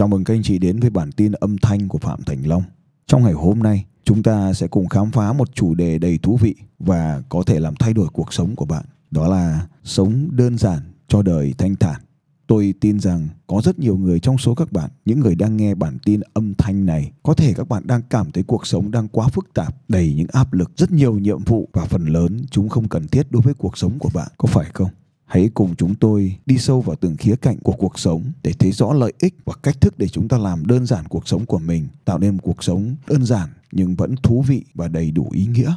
Chào mừng các anh chị đến với bản tin âm thanh của Phạm Thành Long. Trong ngày hôm nay, chúng ta sẽ cùng khám phá một chủ đề đầy thú vị và có thể làm thay đổi cuộc sống của bạn. Đó là sống đơn giản cho đời thanh thản. Tôi tin rằng có rất nhiều người trong số các bạn, những người đang nghe bản tin âm thanh này, có thể các bạn đang cảm thấy cuộc sống đang quá phức tạp, đầy những áp lực, rất nhiều nhiệm vụ và phần lớn chúng không cần thiết đối với cuộc sống của bạn, có phải không? Hãy cùng chúng tôi đi sâu vào từng khía cạnh của cuộc sống để thấy rõ lợi ích và cách thức để chúng ta làm đơn giản cuộc sống của mình, tạo nên một cuộc sống đơn giản nhưng vẫn thú vị và đầy đủ ý nghĩa.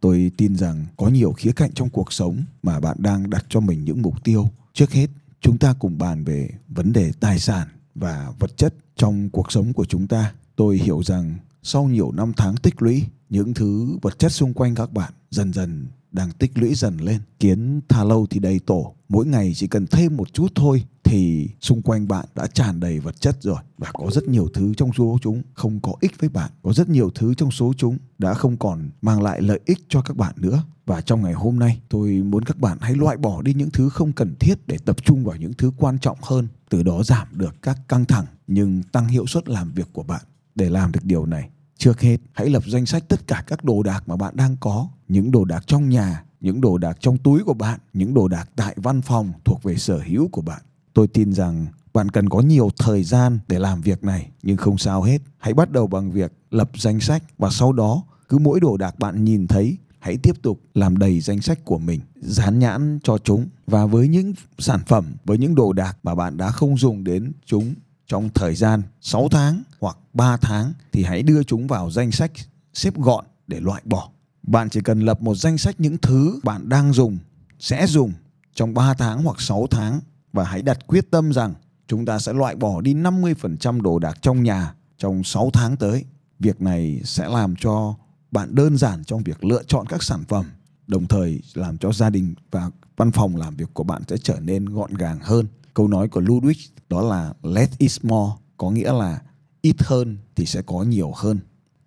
Tôi tin rằng có nhiều khía cạnh trong cuộc sống mà bạn đang đặt cho mình những mục tiêu. Trước hết, chúng ta cùng bàn về vấn đề tài sản và vật chất trong cuộc sống của chúng ta. Tôi hiểu rằng sau nhiều năm tháng tích lũy, những thứ vật chất xung quanh các bạn dần dần đang tích lũy dần lên. Kiến tha lâu thì đầy tổ. Mỗi ngày chỉ cần thêm một chút thôi thì xung quanh bạn đã tràn đầy vật chất rồi và có rất nhiều thứ trong số chúng không có ích với bạn, có rất nhiều thứ trong số chúng đã không còn mang lại lợi ích cho các bạn nữa và trong ngày hôm nay, tôi muốn các bạn hãy loại bỏ đi những thứ không cần thiết để tập trung vào những thứ quan trọng hơn, từ đó giảm được các căng thẳng nhưng tăng hiệu suất làm việc của bạn để làm được điều này Trước hết, hãy lập danh sách tất cả các đồ đạc mà bạn đang có, những đồ đạc trong nhà, những đồ đạc trong túi của bạn, những đồ đạc tại văn phòng thuộc về sở hữu của bạn. Tôi tin rằng bạn cần có nhiều thời gian để làm việc này, nhưng không sao hết. Hãy bắt đầu bằng việc lập danh sách và sau đó cứ mỗi đồ đạc bạn nhìn thấy hãy tiếp tục làm đầy danh sách của mình, dán nhãn cho chúng và với những sản phẩm, với những đồ đạc mà bạn đã không dùng đến chúng trong thời gian 6 tháng hoặc 3 tháng thì hãy đưa chúng vào danh sách xếp gọn để loại bỏ. Bạn chỉ cần lập một danh sách những thứ bạn đang dùng, sẽ dùng trong 3 tháng hoặc 6 tháng và hãy đặt quyết tâm rằng chúng ta sẽ loại bỏ đi 50% đồ đạc trong nhà trong 6 tháng tới. Việc này sẽ làm cho bạn đơn giản trong việc lựa chọn các sản phẩm, đồng thời làm cho gia đình và văn phòng làm việc của bạn sẽ trở nên gọn gàng hơn. Câu nói của Ludwig đó là less is more, có nghĩa là ít hơn thì sẽ có nhiều hơn.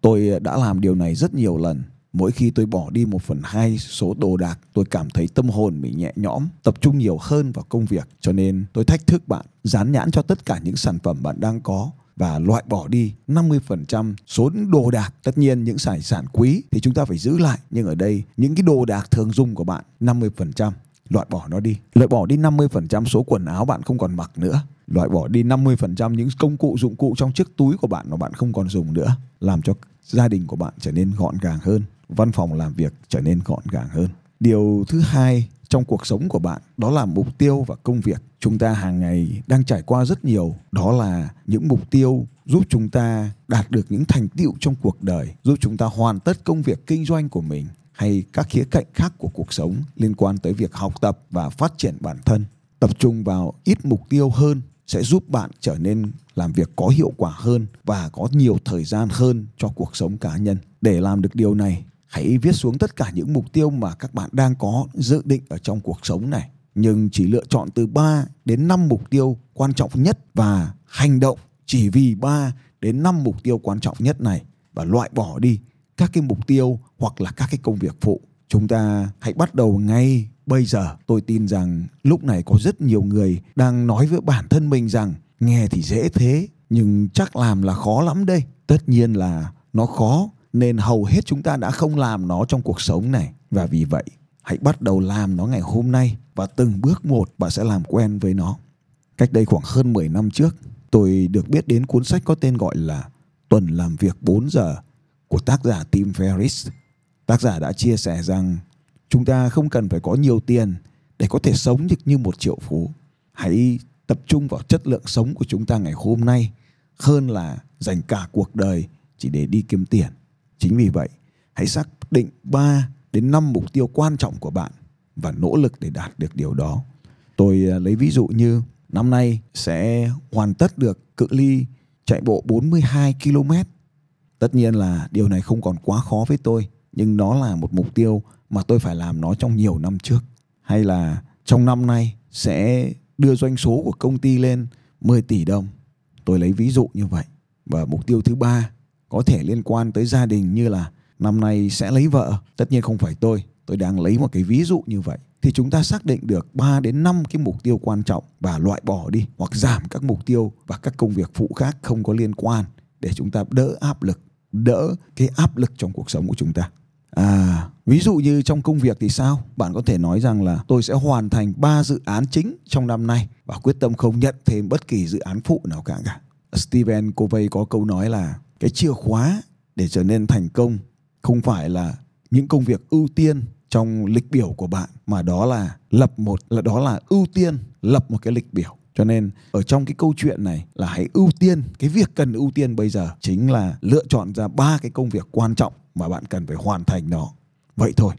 Tôi đã làm điều này rất nhiều lần. Mỗi khi tôi bỏ đi một phần hai số đồ đạc, tôi cảm thấy tâm hồn mình nhẹ nhõm, tập trung nhiều hơn vào công việc. Cho nên tôi thách thức bạn, dán nhãn cho tất cả những sản phẩm bạn đang có và loại bỏ đi 50% số đồ đạc. Tất nhiên những tài sản quý thì chúng ta phải giữ lại. Nhưng ở đây những cái đồ đạc thường dùng của bạn 50% loại bỏ nó đi. Loại bỏ đi 50% số quần áo bạn không còn mặc nữa. Loại bỏ đi 50% những công cụ dụng cụ trong chiếc túi của bạn mà bạn không còn dùng nữa. Làm cho gia đình của bạn trở nên gọn gàng hơn, văn phòng làm việc trở nên gọn gàng hơn. Điều thứ hai trong cuộc sống của bạn đó là mục tiêu và công việc. Chúng ta hàng ngày đang trải qua rất nhiều, đó là những mục tiêu giúp chúng ta đạt được những thành tựu trong cuộc đời, giúp chúng ta hoàn tất công việc kinh doanh của mình hay các khía cạnh khác của cuộc sống liên quan tới việc học tập và phát triển bản thân. Tập trung vào ít mục tiêu hơn sẽ giúp bạn trở nên làm việc có hiệu quả hơn và có nhiều thời gian hơn cho cuộc sống cá nhân. Để làm được điều này, hãy viết xuống tất cả những mục tiêu mà các bạn đang có dự định ở trong cuộc sống này. Nhưng chỉ lựa chọn từ 3 đến 5 mục tiêu quan trọng nhất và hành động chỉ vì 3 đến 5 mục tiêu quan trọng nhất này và loại bỏ đi các cái mục tiêu hoặc là các cái công việc phụ. Chúng ta hãy bắt đầu ngay bây giờ. Tôi tin rằng lúc này có rất nhiều người đang nói với bản thân mình rằng, nghe thì dễ thế, nhưng chắc làm là khó lắm đây. Tất nhiên là nó khó, nên hầu hết chúng ta đã không làm nó trong cuộc sống này. Và vì vậy, hãy bắt đầu làm nó ngày hôm nay và từng bước một bạn sẽ làm quen với nó. Cách đây khoảng hơn 10 năm trước, tôi được biết đến cuốn sách có tên gọi là tuần làm việc 4 giờ của tác giả Tim Ferriss. Tác giả đã chia sẻ rằng chúng ta không cần phải có nhiều tiền để có thể sống được như một triệu phú. Hãy tập trung vào chất lượng sống của chúng ta ngày hôm nay hơn là dành cả cuộc đời chỉ để đi kiếm tiền. Chính vì vậy, hãy xác định 3 đến 5 mục tiêu quan trọng của bạn và nỗ lực để đạt được điều đó. Tôi à, lấy ví dụ như năm nay sẽ hoàn tất được cự ly chạy bộ 42 km Tất nhiên là điều này không còn quá khó với tôi, nhưng nó là một mục tiêu mà tôi phải làm nó trong nhiều năm trước. Hay là trong năm nay sẽ đưa doanh số của công ty lên 10 tỷ đồng. Tôi lấy ví dụ như vậy. Và mục tiêu thứ ba có thể liên quan tới gia đình như là năm nay sẽ lấy vợ. Tất nhiên không phải tôi, tôi đang lấy một cái ví dụ như vậy. thì chúng ta xác định được 3 đến 5 cái mục tiêu quan trọng và loại bỏ đi hoặc giảm các mục tiêu và các công việc phụ khác không có liên quan để chúng ta đỡ áp lực, đỡ cái áp lực trong cuộc sống của chúng ta. À, ví dụ như trong công việc thì sao? Bạn có thể nói rằng là tôi sẽ hoàn thành 3 dự án chính trong năm nay và quyết tâm không nhận thêm bất kỳ dự án phụ nào cả cả. Stephen Covey có câu nói là cái chìa khóa để trở nên thành công không phải là những công việc ưu tiên trong lịch biểu của bạn mà đó là lập một là đó là ưu tiên lập một cái lịch biểu cho nên ở trong cái câu chuyện này là hãy ưu tiên, cái việc cần ưu tiên bây giờ chính là lựa chọn ra ba cái công việc quan trọng mà bạn cần phải hoàn thành nó. Vậy thôi,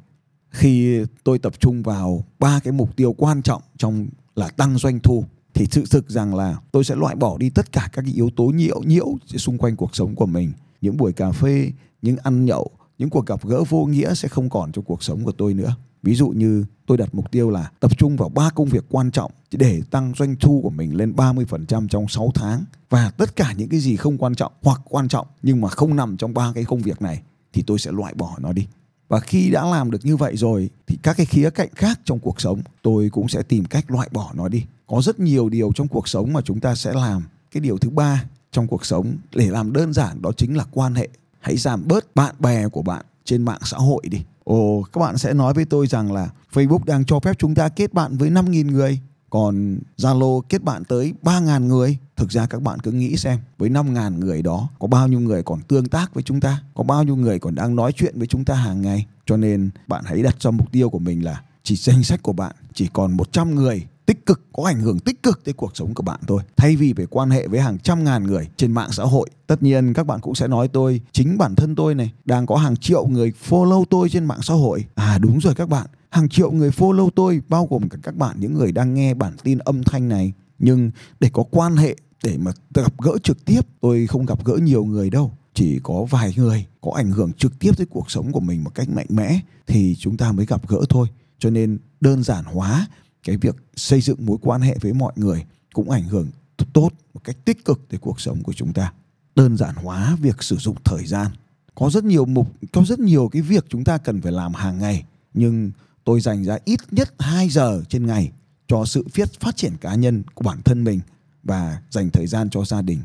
khi tôi tập trung vào ba cái mục tiêu quan trọng trong là tăng doanh thu, thì sự thực rằng là tôi sẽ loại bỏ đi tất cả các cái yếu tố nhiễu nhiễu xung quanh cuộc sống của mình. Những buổi cà phê, những ăn nhậu, những cuộc gặp gỡ vô nghĩa sẽ không còn trong cuộc sống của tôi nữa ví dụ như tôi đặt mục tiêu là tập trung vào ba công việc quan trọng để tăng doanh thu của mình lên 30% trong 6 tháng. Và tất cả những cái gì không quan trọng hoặc quan trọng nhưng mà không nằm trong ba cái công việc này thì tôi sẽ loại bỏ nó đi. Và khi đã làm được như vậy rồi thì các cái khía cạnh khác trong cuộc sống tôi cũng sẽ tìm cách loại bỏ nó đi. Có rất nhiều điều trong cuộc sống mà chúng ta sẽ làm. Cái điều thứ ba trong cuộc sống để làm đơn giản đó chính là quan hệ. Hãy giảm bớt bạn bè của bạn trên mạng xã hội đi ồ, các bạn sẽ nói với tôi rằng là Facebook đang cho phép chúng ta kết bạn với 5.000 người, còn Zalo kết bạn tới 3.000 người. Thực ra các bạn cứ nghĩ xem, với 5.000 người đó, có bao nhiêu người còn tương tác với chúng ta? Có bao nhiêu người còn đang nói chuyện với chúng ta hàng ngày? Cho nên bạn hãy đặt cho mục tiêu của mình là chỉ danh sách của bạn chỉ còn 100 người tích cực, có ảnh hưởng tích cực tới cuộc sống của bạn thôi. Thay vì phải quan hệ với hàng trăm ngàn người trên mạng xã hội, tất nhiên các bạn cũng sẽ nói tôi, chính bản thân tôi này, đang có hàng triệu người follow tôi trên mạng xã hội. À đúng rồi các bạn. Hàng triệu người follow tôi, bao gồm cả các bạn, những người đang nghe bản tin âm thanh này. Nhưng để có quan hệ, để mà gặp gỡ trực tiếp, tôi không gặp gỡ nhiều người đâu. Chỉ có vài người có ảnh hưởng trực tiếp tới cuộc sống của mình một cách mạnh mẽ, thì chúng ta mới gặp gỡ thôi. Cho nên đơn giản hóa cái việc xây dựng mối quan hệ với mọi người cũng ảnh hưởng tốt một cách tích cực tới cuộc sống của chúng ta. Đơn giản hóa việc sử dụng thời gian. Có rất nhiều mục, có rất nhiều cái việc chúng ta cần phải làm hàng ngày, nhưng tôi dành ra ít nhất 2 giờ trên ngày cho sự viết phát triển cá nhân của bản thân mình và dành thời gian cho gia đình.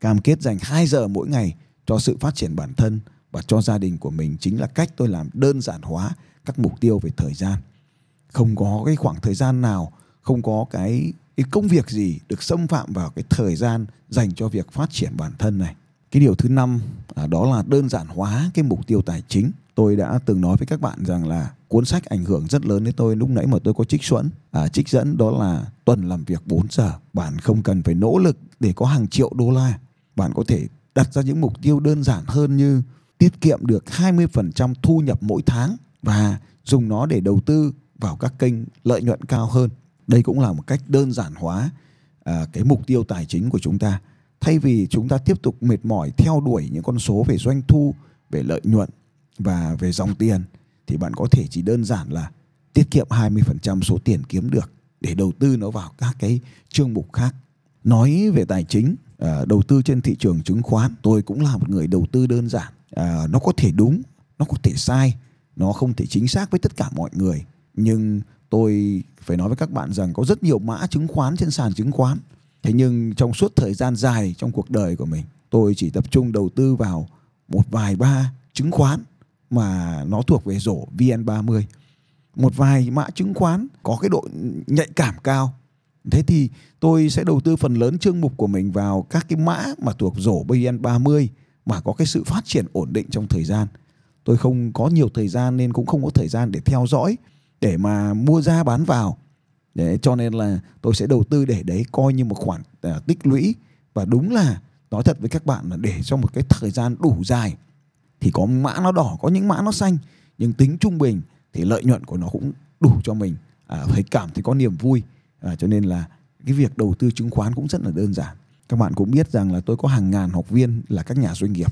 Cam kết dành 2 giờ mỗi ngày cho sự phát triển bản thân và cho gia đình của mình chính là cách tôi làm đơn giản hóa các mục tiêu về thời gian không có cái khoảng thời gian nào không có cái cái công việc gì được xâm phạm vào cái thời gian dành cho việc phát triển bản thân này. Cái điều thứ năm à, đó là đơn giản hóa cái mục tiêu tài chính. Tôi đã từng nói với các bạn rằng là cuốn sách ảnh hưởng rất lớn đến tôi. Lúc nãy mà tôi có trích dẫn à, trích dẫn đó là tuần làm việc 4 giờ. Bạn không cần phải nỗ lực để có hàng triệu đô la. Bạn có thể đặt ra những mục tiêu đơn giản hơn như tiết kiệm được 20% thu nhập mỗi tháng và dùng nó để đầu tư vào các kênh lợi nhuận cao hơn. Đây cũng là một cách đơn giản hóa à, cái mục tiêu tài chính của chúng ta. Thay vì chúng ta tiếp tục mệt mỏi theo đuổi những con số về doanh thu, về lợi nhuận và về dòng tiền thì bạn có thể chỉ đơn giản là tiết kiệm 20% số tiền kiếm được để đầu tư nó vào các cái chương mục khác. Nói về tài chính, à, đầu tư trên thị trường chứng khoán, tôi cũng là một người đầu tư đơn giản. À, nó có thể đúng, nó có thể sai, nó không thể chính xác với tất cả mọi người nhưng tôi phải nói với các bạn rằng có rất nhiều mã chứng khoán trên sàn chứng khoán. Thế nhưng trong suốt thời gian dài trong cuộc đời của mình, tôi chỉ tập trung đầu tư vào một vài ba chứng khoán mà nó thuộc về rổ VN30 một vài mã chứng khoán có cái độ nhạy cảm cao. Thế thì tôi sẽ đầu tư phần lớn chương mục của mình vào các cái mã mà thuộc rổ VN30 mà có cái sự phát triển ổn định trong thời gian. Tôi không có nhiều thời gian nên cũng không có thời gian để theo dõi để mà mua ra bán vào. Để cho nên là tôi sẽ đầu tư để đấy coi như một khoản uh, tích lũy. Và đúng là nói thật với các bạn là để trong một cái thời gian đủ dài thì có mã nó đỏ có những mã nó xanh nhưng tính trung bình thì lợi nhuận của nó cũng đủ cho mình. À, thấy cảm thấy có niềm vui. À, cho nên là cái việc đầu tư chứng khoán cũng rất là đơn giản. Các bạn cũng biết rằng là tôi có hàng ngàn học viên là các nhà doanh nghiệp.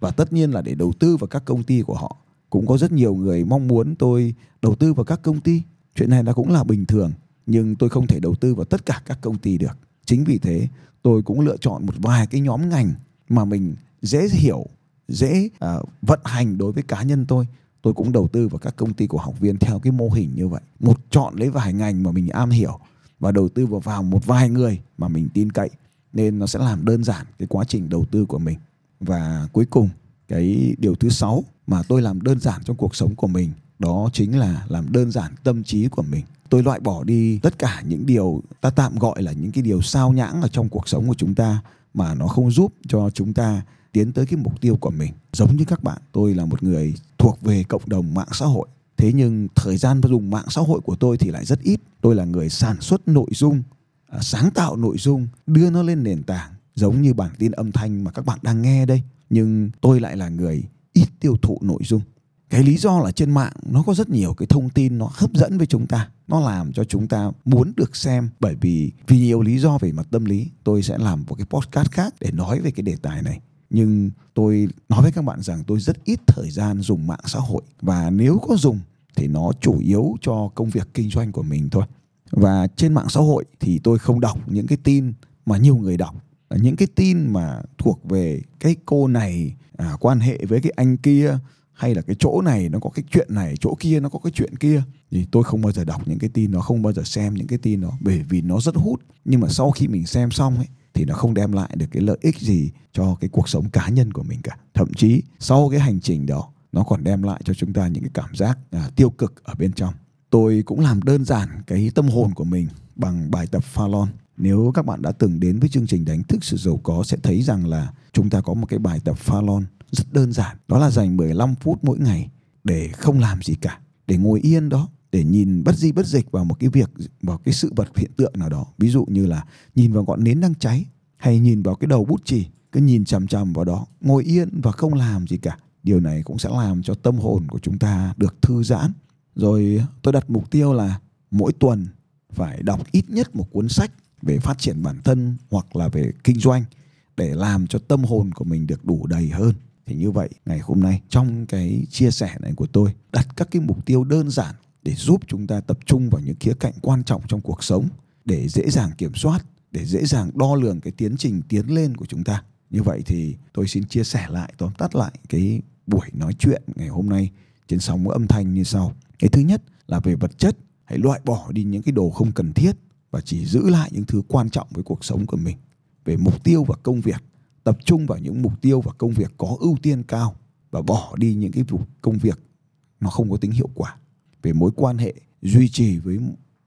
Và tất nhiên là để đầu tư vào các công ty của họ cũng có rất nhiều người mong muốn tôi đầu tư vào các công ty. Chuyện này là cũng là bình thường nhưng tôi không thể đầu tư vào tất cả các công ty được. Chính vì thế tôi cũng lựa chọn một vài cái nhóm ngành mà mình dễ hiểu dễ uh, vận hành đối với cá nhân tôi. Tôi cũng đầu tư vào các công ty của học viên theo cái mô hình như vậy. Một chọn lấy vài ngành mà mình am hiểu và đầu tư vào vào một vài người mà mình tin cậy nên nó sẽ làm đơn giản cái quá trình đầu tư của mình. Và cuối cùng cái điều thứ sáu mà tôi làm đơn giản trong cuộc sống của mình, đó chính là làm đơn giản tâm trí của mình. Tôi loại bỏ đi tất cả những điều, ta tạm gọi là những cái điều sao nhãng ở trong cuộc sống của chúng ta mà nó không giúp cho chúng ta tiến tới cái mục tiêu của mình. Giống như các bạn, tôi là một người thuộc về cộng đồng mạng xã hội. Thế nhưng thời gian dùng mạng xã hội của tôi thì lại rất ít. Tôi là người sản xuất nội dung à, sáng tạo nội dung, đưa nó lên nền tảng, giống như bản tin âm thanh mà các bạn đang nghe đây nhưng tôi lại là người ít tiêu thụ nội dung. Cái lý do là trên mạng nó có rất nhiều cái thông tin nó hấp dẫn với chúng ta. Nó làm cho chúng ta muốn được xem. Bởi vì vì nhiều lý do về mặt tâm lý, tôi sẽ làm một cái podcast khác để nói về cái đề tài này. Nhưng tôi nói với các bạn rằng tôi rất ít thời gian dùng mạng xã hội. Và nếu có dùng, thì nó chủ yếu cho công việc kinh doanh của mình thôi. Và trên mạng xã hội thì tôi không đọc những cái tin mà nhiều người đọc những cái tin mà thuộc về cái cô này à, quan hệ với cái anh kia hay là cái chỗ này nó có cái chuyện này chỗ kia nó có cái chuyện kia thì tôi không bao giờ đọc những cái tin đó không bao giờ xem những cái tin đó bởi vì nó rất hút. Nhưng mà sau khi mình xem xong ấy thì nó không đem lại được cái lợi ích gì cho cái cuộc sống cá nhân của mình cả. Thậm chí sau cái hành trình đó nó còn đem lại cho chúng ta những cái cảm giác à, tiêu cực ở bên trong. Tôi cũng làm đơn giản cái tâm hồn của mình bằng bài tập pha lon nếu các bạn đã từng đến với chương trình đánh thức sự giàu có sẽ thấy rằng là chúng ta có một cái bài tập Phalon rất đơn giản. Đó là dành 15 phút mỗi ngày để không làm gì cả, để ngồi yên đó, để nhìn bất di bất dịch vào một cái việc, vào cái sự vật hiện tượng nào đó. Ví dụ như là nhìn vào ngọn nến đang cháy hay nhìn vào cái đầu bút chì, cứ nhìn chằm chằm vào đó, ngồi yên và không làm gì cả. Điều này cũng sẽ làm cho tâm hồn của chúng ta được thư giãn. Rồi tôi đặt mục tiêu là mỗi tuần phải đọc ít nhất một cuốn sách về phát triển bản thân hoặc là về kinh doanh để làm cho tâm hồn của mình được đủ đầy hơn. Thì như vậy, ngày hôm nay, trong cái chia sẻ này của tôi, đặt các cái mục tiêu đơn giản để giúp chúng ta tập trung vào những khía cạnh quan trọng trong cuộc sống, để dễ dàng kiểm soát, để dễ dàng đo lường cái tiến trình tiến lên của chúng ta. Như vậy thì tôi xin chia sẻ lại, tóm tắt lại cái buổi nói chuyện ngày hôm nay trên sóng âm thanh như sau. Cái thứ nhất là về vật chất, hãy loại bỏ đi những cái đồ không cần thiết và chỉ giữ lại những thứ quan trọng với cuộc sống của mình. Về mục tiêu và công việc. Tập trung vào những mục tiêu và công việc có ưu tiên cao. Và bỏ đi những cái công việc nó không có tính hiệu quả. Về mối quan hệ duy trì với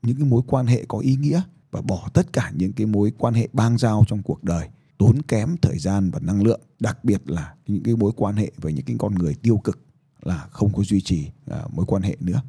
những cái mối quan hệ có ý nghĩa. Và bỏ tất cả những cái mối quan hệ bang giao trong cuộc đời. Tốn kém thời gian và năng lượng. Đặc biệt là những cái mối quan hệ với những cái con người tiêu cực là không có duy trì uh, mối quan hệ nữa.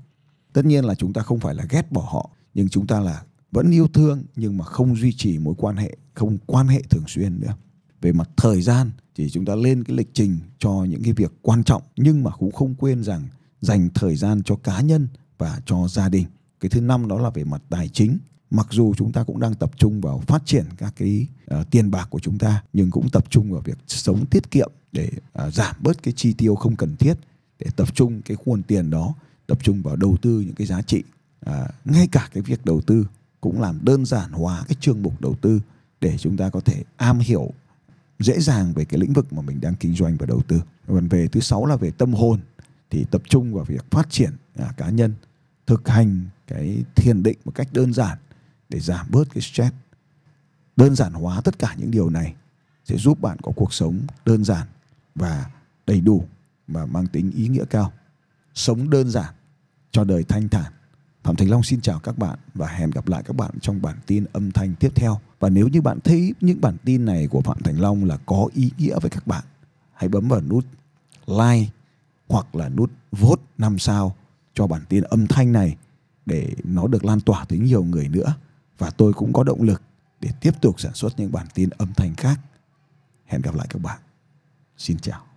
Tất nhiên là chúng ta không phải là ghét bỏ họ. Nhưng chúng ta là vẫn yêu thương nhưng mà không duy trì mối quan hệ không quan hệ thường xuyên nữa. Về mặt thời gian thì chúng ta lên cái lịch trình cho những cái việc quan trọng nhưng mà cũng không quên rằng dành thời gian cho cá nhân và cho gia đình. Cái thứ năm đó là về mặt tài chính. Mặc dù chúng ta cũng đang tập trung vào phát triển các cái uh, tiền bạc của chúng ta nhưng cũng tập trung vào việc sống tiết kiệm để uh, giảm bớt cái chi tiêu không cần thiết để tập trung cái nguồn tiền đó tập trung vào đầu tư những cái giá trị uh, ngay cả cái việc đầu tư cũng làm đơn giản hóa cái chương mục đầu tư để chúng ta có thể am hiểu dễ dàng về cái lĩnh vực mà mình đang kinh doanh và đầu tư. Còn về thứ sáu là về tâm hồn thì tập trung vào việc phát triển à, cá nhân, thực hành cái thiền định một cách đơn giản để giảm bớt cái stress. Đơn giản hóa tất cả những điều này sẽ giúp bạn có cuộc sống đơn giản và đầy đủ và mang tính ý nghĩa cao. Sống đơn giản cho đời thanh thản Phạm Thành Long xin chào các bạn và hẹn gặp lại các bạn trong bản tin âm thanh tiếp theo. Và nếu như bạn thấy những bản tin này của Phạm Thành Long là có ý nghĩa với các bạn, hãy bấm vào nút like hoặc là nút vote 5 sao cho bản tin âm thanh này để nó được lan tỏa tới nhiều người nữa và tôi cũng có động lực để tiếp tục sản xuất những bản tin âm thanh khác. Hẹn gặp lại các bạn. Xin chào.